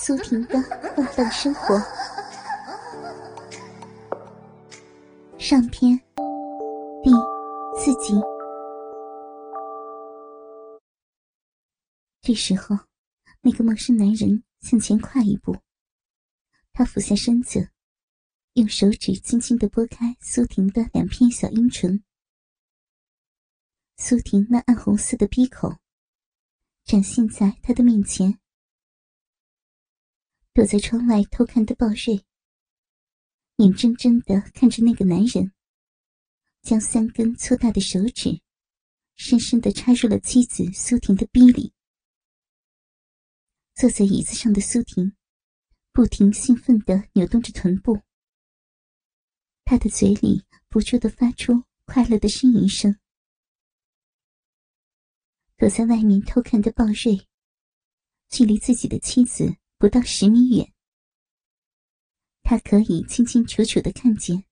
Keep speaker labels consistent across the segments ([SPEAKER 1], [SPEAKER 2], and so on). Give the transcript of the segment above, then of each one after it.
[SPEAKER 1] 苏婷的放荡生活上篇第四集。这时候，那个陌生男人向前跨一步，他俯下身子，用手指轻轻的拨开苏婷的两片小阴唇。苏婷那暗红色的鼻口展现在他的面前。躲在窗外偷看的鲍瑞，眼睁睁的看着那个男人将三根粗大的手指深深的插入了妻子苏婷的逼里。坐在椅子上的苏婷不停兴奋的扭动着臀部，她的嘴里不住的发出快乐的呻吟声。躲在外面偷看的鲍瑞，距离自己的妻子。不到十米远，他可以清清楚楚的看见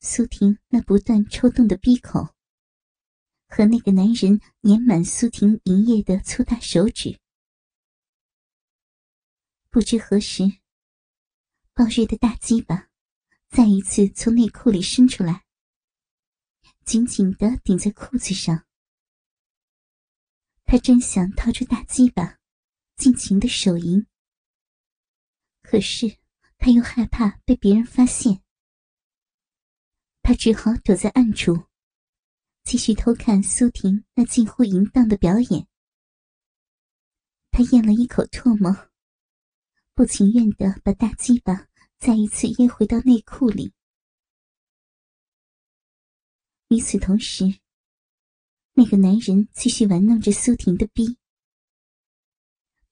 [SPEAKER 1] 苏婷那不断抽动的鼻口，和那个男人粘满苏婷营液的粗大手指。不知何时，鲍瑞的大鸡巴再一次从内裤里伸出来，紧紧的顶在裤子上。他真想掏出大鸡巴。尽情的手淫，可是他又害怕被别人发现，他只好躲在暗处，继续偷看苏婷那近乎淫荡的表演。他咽了一口唾沫，不情愿的把大鸡巴再一次噎回到内裤里。与此同时，那个男人继续玩弄着苏婷的逼。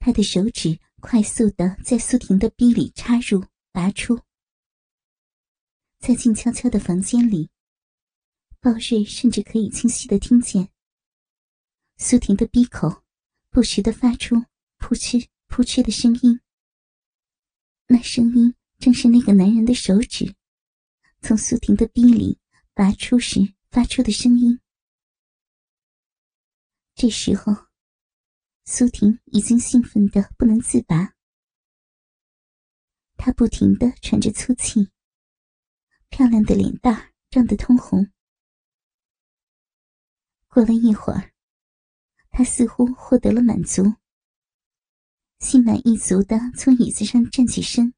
[SPEAKER 1] 他的手指快速的在苏婷的逼里插入、拔出，在静悄悄的房间里，鲍瑞甚至可以清晰的听见苏婷的逼口不时的发出扑哧扑哧的声音。那声音正是那个男人的手指从苏婷的逼里拔出时发出的声音。这时候。苏婷已经兴奋的不能自拔，她不停的喘着粗气，漂亮的脸蛋涨得通红。过了一会儿，她似乎获得了满足，心满意足的从椅子上站起身，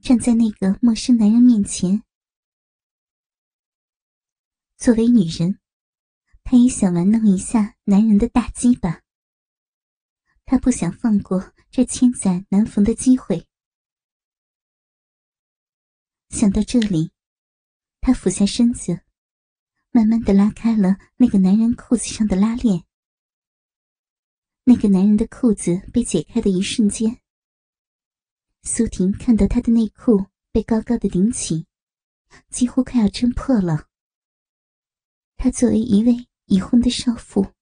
[SPEAKER 1] 站在那个陌生男人面前。作为女人，她也想玩弄一下男人的大鸡巴。他不想放过这千载难逢的机会。想到这里，他俯下身子，慢慢的拉开了那个男人裤子上的拉链。那个男人的裤子被解开的一瞬间，苏婷看到他的内裤被高高的顶起，几乎快要撑破了。她作为一位已婚的少妇。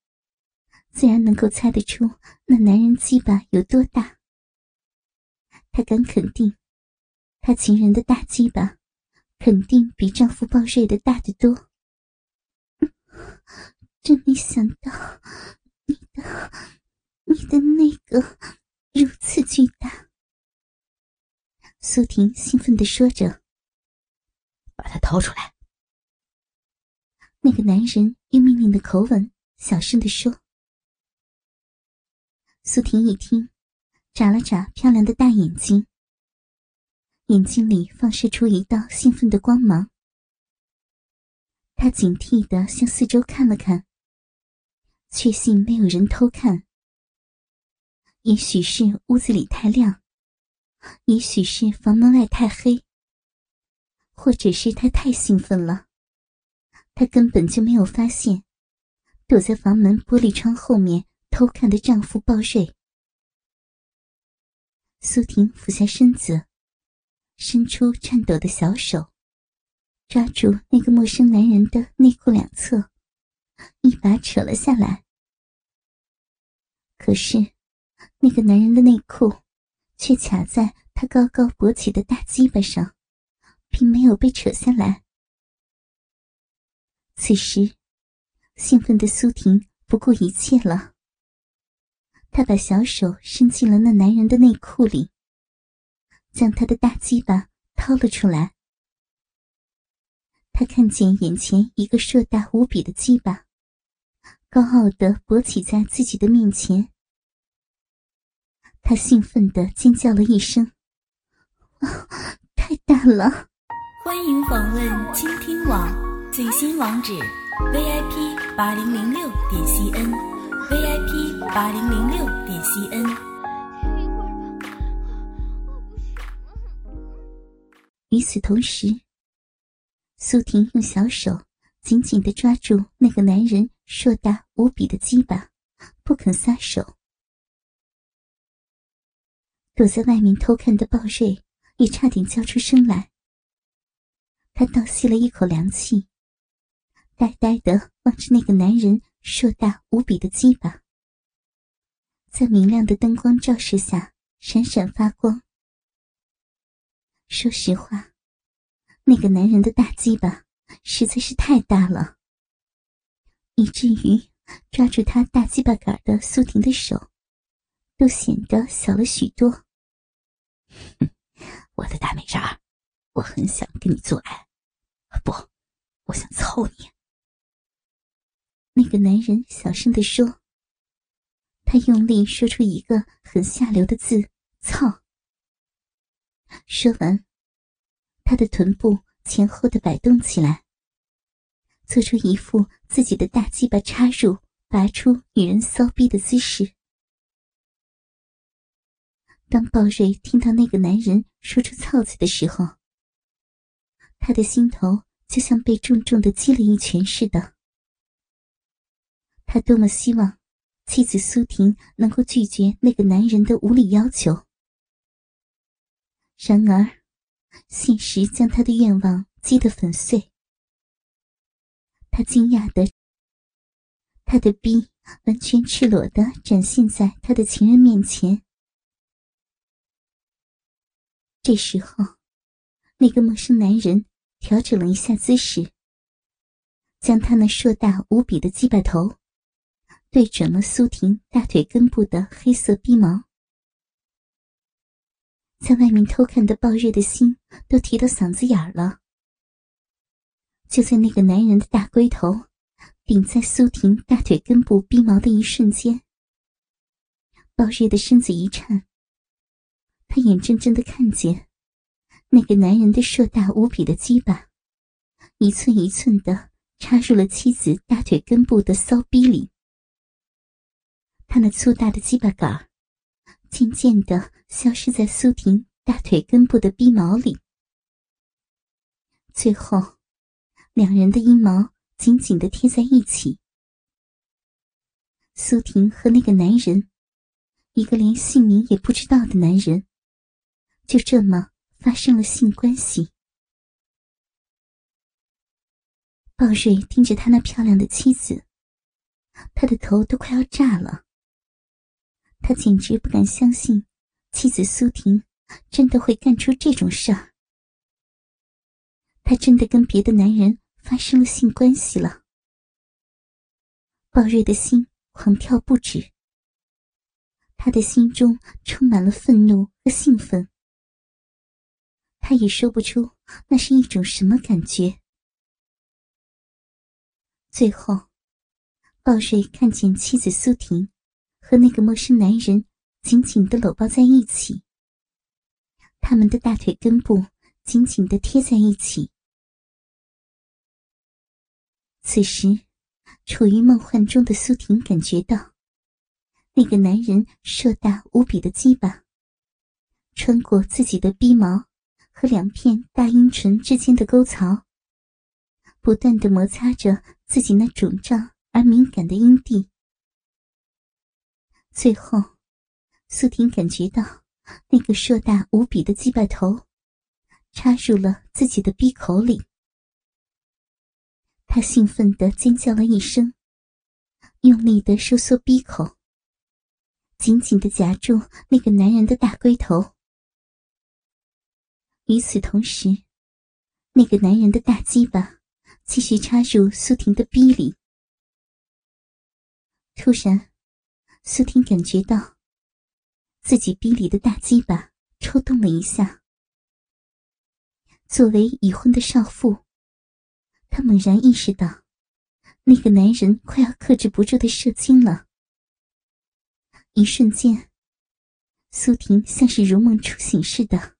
[SPEAKER 1] 自然能够猜得出那男人鸡巴有多大。她敢肯定，她情人的大鸡巴肯定比丈夫鲍瑞的大得多。真没想到，你的、你的那个如此巨大。苏婷兴奋的说着：“
[SPEAKER 2] 把它掏出来。”
[SPEAKER 1] 那个男人用命令的口吻小声的说。苏婷一听，眨了眨漂亮的大眼睛，眼睛里放射出一道兴奋的光芒。她警惕的向四周看了看，确信没有人偷看。也许是屋子里太亮，也许是房门外太黑，或者是她太兴奋了，她根本就没有发现，躲在房门玻璃窗后面。偷看的丈夫抱睡，苏婷俯下身子，伸出颤抖的小手，抓住那个陌生男人的内裤两侧，一把扯了下来。可是，那个男人的内裤却卡在他高高勃起的大鸡巴上，并没有被扯下来。此时，兴奋的苏婷不顾一切了。他把小手伸进了那男人的内裤里，将他的大鸡巴掏了出来。他看见眼前一个硕大无比的鸡巴，高傲的勃起在自己的面前。他兴奋的尖叫了一声：“啊，太大了！”
[SPEAKER 3] 欢迎访问倾听网最新网址：vip 八零零六点 CN VIP 八零零六点 cn。
[SPEAKER 1] 与此同时，苏婷用小手紧紧的抓住那个男人硕大无比的鸡巴，不肯撒手。躲在外面偷看的鲍瑞也差点叫出声来。他倒吸了一口凉气，呆呆的望着那个男人硕大无比的鸡巴，在明亮的灯光照射下闪闪发光。说实话，那个男人的大鸡巴实在是太大了，以至于抓住他大鸡巴杆的苏婷的手都显得小了许多。
[SPEAKER 2] 哼我的大美人。我很想跟你做爱，不，我想操你。
[SPEAKER 1] 那个男人小声的说。他用力说出一个很下流的字“操”。说完，他的臀部前后的摆动起来，做出一副自己的大鸡巴插入、拔出女人骚逼的姿势。当鲍瑞听到那个男人说出“操”字的时候，他的心头就像被重重的击了一拳似的。他多么希望妻子苏婷能够拒绝那个男人的无理要求。然而，现实将他的愿望击得粉碎。他惊讶的，他的逼完全赤裸的展现在他的情人面前。这时候，那个陌生男人。调整了一下姿势，将他那硕大无比的鸡巴头对准了苏婷大腿根部的黑色逼毛。在外面偷看的鲍瑞的心都提到嗓子眼了。就在那个男人的大龟头顶在苏婷大腿根部逼毛的一瞬间，鲍瑞的身子一颤，他眼睁睁的看见。那个男人的硕大无比的鸡巴，一寸一寸的插入了妻子大腿根部的骚逼里。他那粗大的鸡巴杆渐渐的消失在苏婷大腿根部的逼毛里。最后，两人的阴毛紧紧的贴在一起。苏婷和那个男人，一个连姓名也不知道的男人，就这么。发生了性关系。鲍瑞盯着他那漂亮的妻子，他的头都快要炸了。他简直不敢相信，妻子苏婷真的会干出这种事儿。他真的跟别的男人发生了性关系了。鲍瑞的心狂跳不止，他的心中充满了愤怒和兴奋。他也说不出那是一种什么感觉。最后，鲍瑞看见妻子苏婷和那个陌生男人紧紧的搂抱在一起，他们的大腿根部紧紧的贴在一起。此时，处于梦幻中的苏婷感觉到，那个男人硕大无比的鸡巴穿过自己的逼毛。和两片大阴唇之间的沟槽，不断的摩擦着自己那肿胀而敏感的阴蒂。最后，苏婷感觉到那个硕大无比的鸡巴头插入了自己的鼻口里，她兴奋的尖叫了一声，用力的收缩鼻口，紧紧的夹住那个男人的大龟头。与此同时，那个男人的大鸡巴继续插入苏婷的逼里。突然，苏婷感觉到自己逼里的大鸡巴抽动了一下。作为已婚的少妇，她猛然意识到，那个男人快要克制不住的射精了。一瞬间，苏婷像是如梦初醒似的，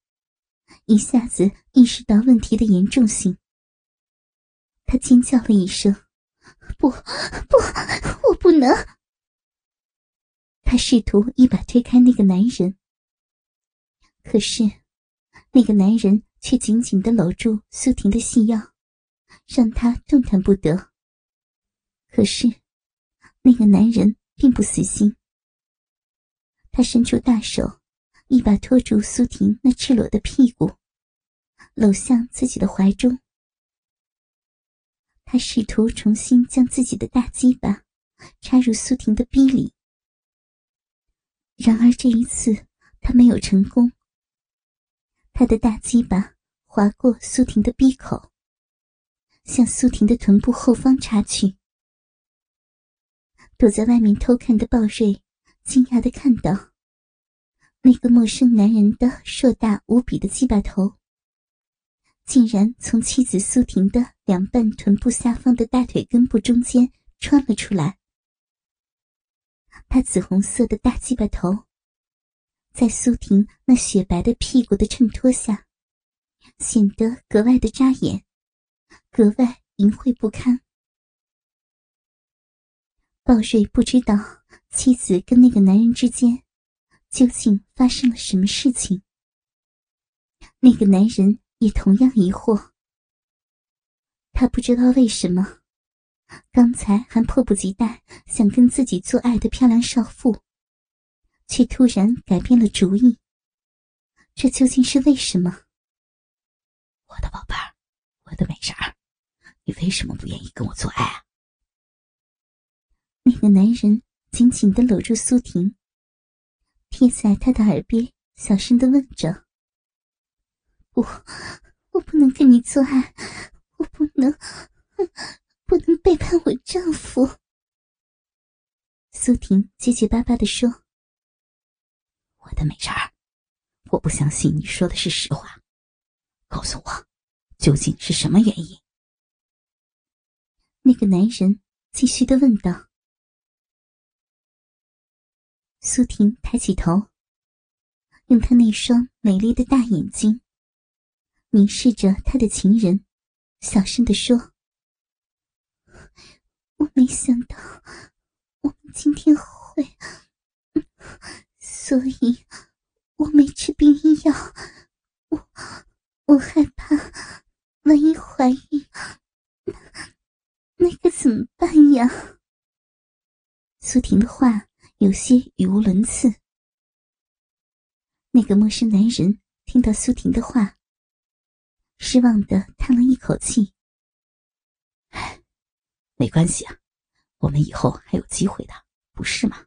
[SPEAKER 1] 一下子意识到问题的严重性。她尖叫了一声：“不，不，我不能！”她试图一把推开那个男人，可是那个男人。却紧紧的搂住苏婷的细腰，让她动弹不得。可是，那个男人并不死心。他伸出大手，一把拖住苏婷那赤裸的屁股，搂向自己的怀中。他试图重新将自己的大鸡巴插入苏婷的逼里，然而这一次他没有成功。他的大鸡巴划过苏婷的鼻口，向苏婷的臀部后方插去。躲在外面偷看的鲍瑞惊讶的看到，那个陌生男人的硕大无比的鸡巴头，竟然从妻子苏婷的两半臀部下方的大腿根部中间穿了出来。他紫红色的大鸡巴头。在苏婷那雪白的屁股的衬托下，显得格外的扎眼，格外淫秽不堪。鲍瑞不知道妻子跟那个男人之间究竟发生了什么事情，那个男人也同样疑惑。他不知道为什么，刚才还迫不及待想跟自己做爱的漂亮少妇。却突然改变了主意，这究竟是为什么？
[SPEAKER 2] 我的宝贝儿，我的美人儿，你为什么不愿意跟我做爱啊？
[SPEAKER 1] 那个男人紧紧的搂住苏婷，贴在她的耳边，小声的问着：“我，我不能跟你做爱，我不能，不能背叛我丈夫。”苏婷结结巴巴的说。
[SPEAKER 2] 我的美人儿，我不相信你说的是实话，告诉我，究竟是什么原因？
[SPEAKER 1] 那个男人继续的问道。苏婷抬起头，用她那双美丽的大眼睛凝视着他的情人，小声的说：“我没想到，我们今天会。”所以，我没吃避孕药。我我害怕，万一怀孕，那可怎么办呀？苏婷的话有些语无伦次。那个陌生男人听到苏婷的话，失望的叹了一口气：“，
[SPEAKER 2] 没关系啊，我们以后还有机会的，不是吗？”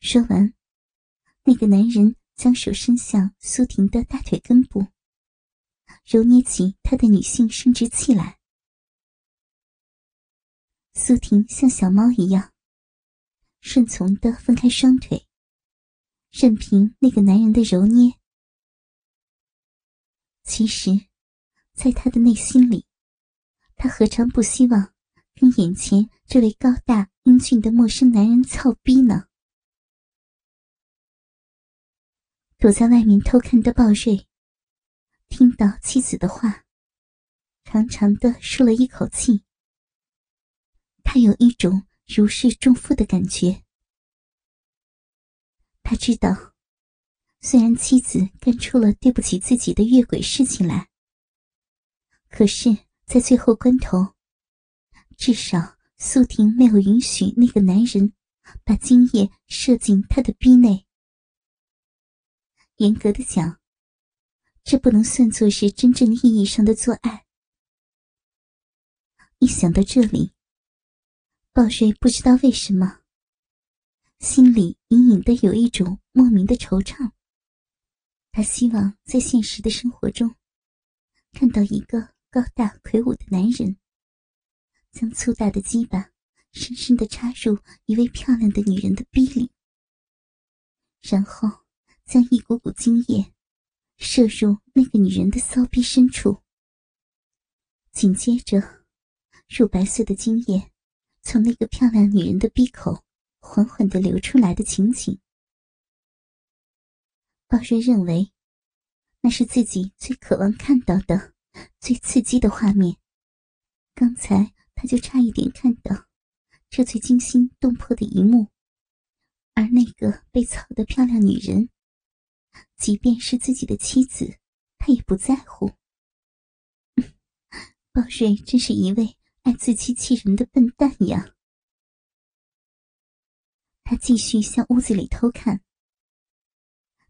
[SPEAKER 1] 说完，那个男人将手伸向苏婷的大腿根部，揉捏起她的女性生殖器来。苏婷像小猫一样，顺从的分开双腿，任凭那个男人的揉捏。其实，在他的内心里，他何尝不希望跟眼前这位高大英俊的陌生男人操逼呢？躲在外面偷看的鲍瑞，听到妻子的话，长长的舒了一口气。他有一种如释重负的感觉。他知道，虽然妻子干出了对不起自己的越轨事情来，可是，在最后关头，至少苏婷没有允许那个男人把精液射进她的逼内。严格的讲，这不能算作是真正意义上的做爱。一想到这里，鲍瑞不知道为什么，心里隐隐的有一种莫名的惆怅。他希望在现实的生活中，看到一个高大魁梧的男人，将粗大的鸡巴深深的插入一位漂亮的女人的逼里，然后将一股股精液射入那个女人的骚逼深处。紧接着，乳白色的精液从那个漂亮女人的逼口缓缓的流出来的情景，鲍瑞认为那是自己最渴望看到的、最刺激的画面。刚才他就差一点看到。这最惊心动魄的一幕，而那个被操的漂亮女人，即便是自己的妻子，他也不在乎。鲍瑞真是一位爱自欺欺人的笨蛋呀！他继续向屋子里偷看，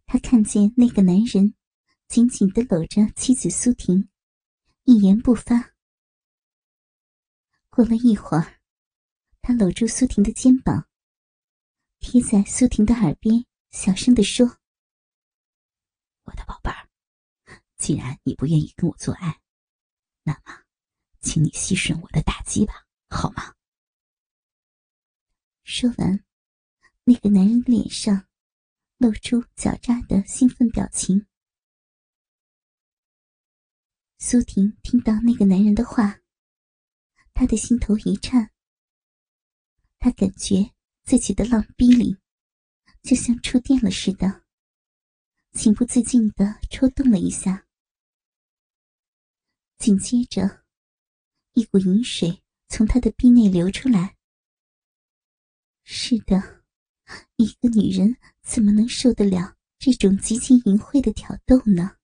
[SPEAKER 1] 他看见那个男人紧紧的搂着妻子苏婷，一言不发。过了一会儿。他搂住苏婷的肩膀，贴在苏婷的耳边，小声的说：“
[SPEAKER 2] 我的宝贝儿，既然你不愿意跟我做爱，那么，请你吸吮我的大鸡吧，好吗？”
[SPEAKER 1] 说完，那个男人脸上露出狡诈的兴奋表情。苏婷听到那个男人的话，她的心头一颤。他感觉自己的浪逼里就像触电了似的，情不自禁的抽动了一下。紧接着，一股淫水从他的逼内流出来。是的，一个女人怎么能受得了这种极其淫秽的挑逗呢？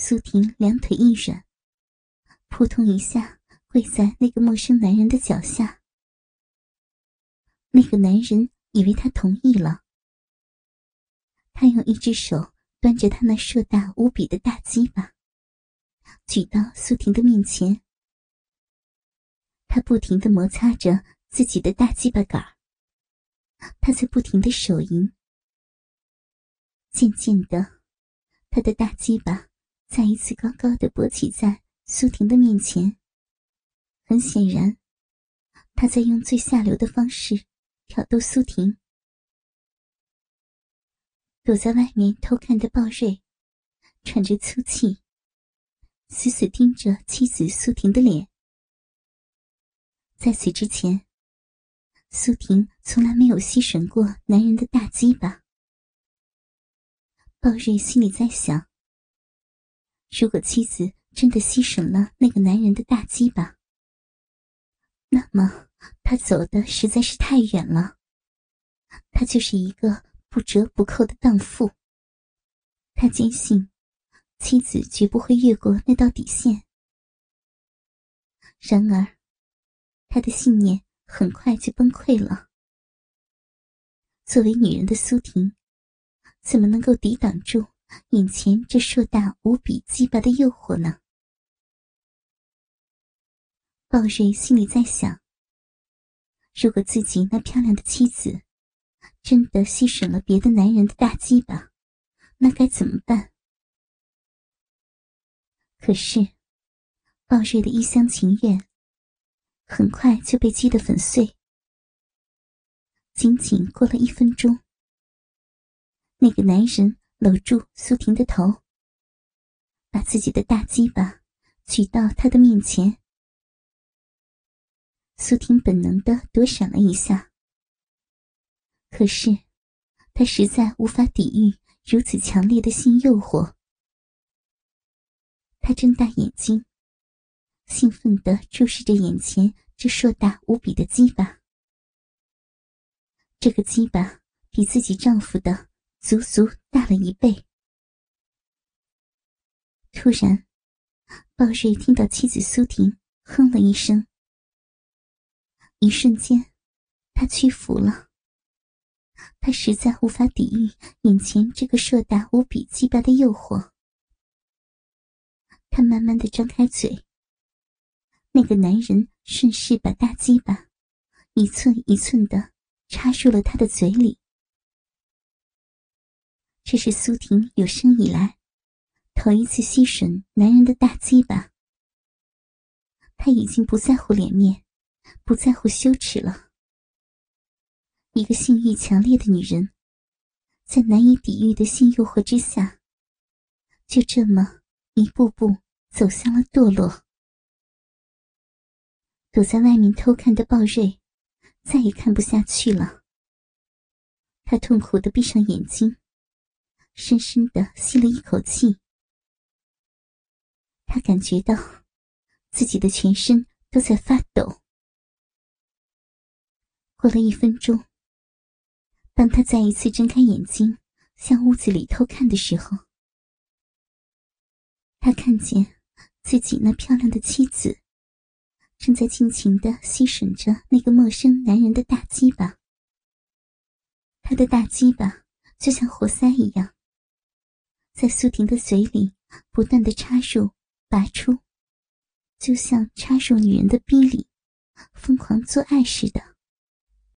[SPEAKER 1] 苏婷两腿一软，扑通一下。跪在那个陌生男人的脚下，那个男人以为他同意了。他用一只手端着他那硕大无比的大鸡巴，举到苏婷的面前。他不停的摩擦着自己的大鸡巴杆他在不停的手淫。渐渐的，他的大鸡巴再一次高高的勃起在苏婷的面前。很显然，他在用最下流的方式挑逗苏婷。躲在外面偷看的鲍瑞，喘着粗气，死死盯着妻子苏婷的脸。在此之前，苏婷从来没有吸吮过男人的大鸡巴。鲍瑞心里在想：如果妻子真的吸吮了那个男人的大鸡巴，那么，他走的实在是太远了。他就是一个不折不扣的荡妇。他坚信，妻子绝不会越过那道底线。然而，他的信念很快就崩溃了。作为女人的苏婷，怎么能够抵挡住眼前这硕大无比鸡巴的诱惑呢？鲍瑞心里在想：如果自己那漂亮的妻子真的吸吮了别的男人的大鸡巴，那该怎么办？可是，鲍瑞的一厢情愿很快就被击得粉碎。仅仅过了一分钟，那个男人搂住苏婷的头，把自己的大鸡巴举到她的面前。苏婷本能的躲闪了一下，可是她实在无法抵御如此强烈的性诱惑。她睁大眼睛，兴奋的注视着眼前这硕大无比的鸡巴。这个鸡巴比自己丈夫的足足大了一倍。突然，鲍瑞听到妻子苏婷哼了一声。一瞬间，他屈服了。他实在无法抵御眼前这个硕大无比鸡巴的诱惑。他慢慢的张开嘴，那个男人顺势把大鸡巴一寸一寸的插入了他的嘴里。这是苏婷有生以来头一次吸吮男人的大鸡巴。他已经不在乎脸面。不在乎羞耻了。一个性欲强烈的女人，在难以抵御的性诱惑之下，就这么一步步走向了堕落。躲在外面偷看的鲍瑞，再也看不下去了。他痛苦的闭上眼睛，深深的吸了一口气。他感觉到自己的全身都在发抖。过了一分钟，当他再一次睁开眼睛向屋子里偷看的时候，他看见自己那漂亮的妻子正在尽情的吸吮着那个陌生男人的大鸡巴。他的大鸡巴就像活塞一样，在苏婷的嘴里不断的插入。拔出，就像插入女人的逼里，疯狂做爱似的。